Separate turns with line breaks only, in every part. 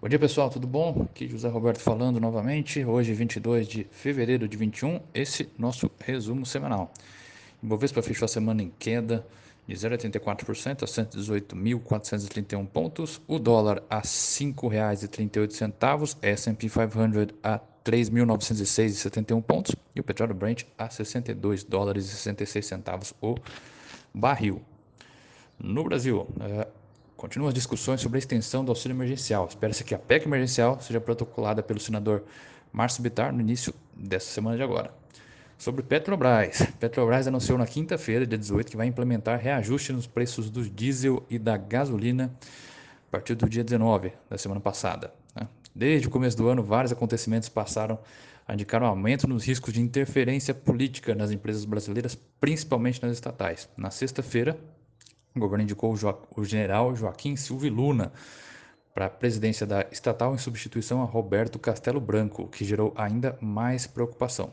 Bom dia pessoal, tudo bom? Aqui José Roberto falando novamente. Hoje, 22 de fevereiro de 21, esse nosso resumo semanal. Ibovespa fechou a semana em queda de 0,84% a 118.431 pontos. O dólar a R$ 5,38, S&P 500 a 3.906,71 pontos e o petróleo Brent a 62 dólares e 66 centavos o barril. No Brasil, eh, Continuam as discussões sobre a extensão do auxílio emergencial. Espera-se que a PEC emergencial seja protocolada pelo senador Márcio Bitar no início dessa semana de agora. Sobre Petrobras. Petrobras anunciou na quinta-feira, dia 18, que vai implementar reajuste nos preços do diesel e da gasolina a partir do dia 19 da semana passada. Né? Desde o começo do ano, vários acontecimentos passaram a indicar um aumento nos riscos de interferência política nas empresas brasileiras, principalmente nas estatais. Na sexta-feira, o governo indicou o general Joaquim Silva Luna para a presidência da estatal em substituição a Roberto Castelo Branco, que gerou ainda mais preocupação.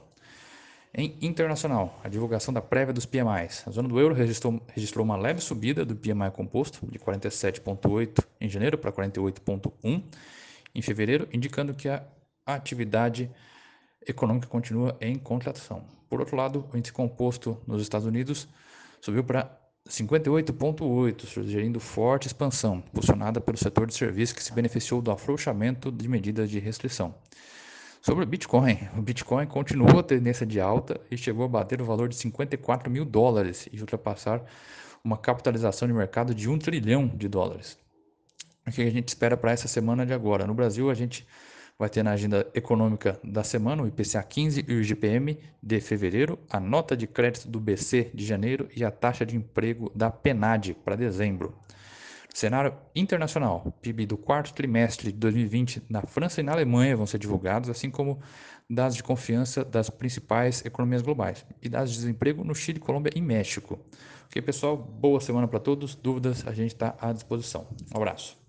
Em internacional, a divulgação da prévia dos PMIs. A zona do euro registrou, registrou uma leve subida do PMI composto, de 47,8 em janeiro para 48,1 em fevereiro, indicando que a atividade econômica continua em contração. Por outro lado, o índice composto nos Estados Unidos subiu para 58,8, sugerindo forte expansão, impulsionada pelo setor de serviços que se beneficiou do afrouxamento de medidas de restrição. Sobre o Bitcoin, o Bitcoin continuou a tendência de alta e chegou a bater o valor de 54 mil dólares e ultrapassar uma capitalização de mercado de 1 trilhão de dólares. O que a gente espera para essa semana de agora? No Brasil, a gente vai ter na agenda econômica da semana o IPCA 15 e o IGPM de fevereiro, a nota de crédito do BC de janeiro e a taxa de emprego da PNAD para dezembro. Cenário internacional: PIB do quarto trimestre de 2020 na França e na Alemanha vão ser divulgados, assim como dados de confiança das principais economias globais e dados de desemprego no Chile, Colômbia e México. Ok, pessoal? Boa semana para todos. Dúvidas, a gente está à disposição. Um abraço.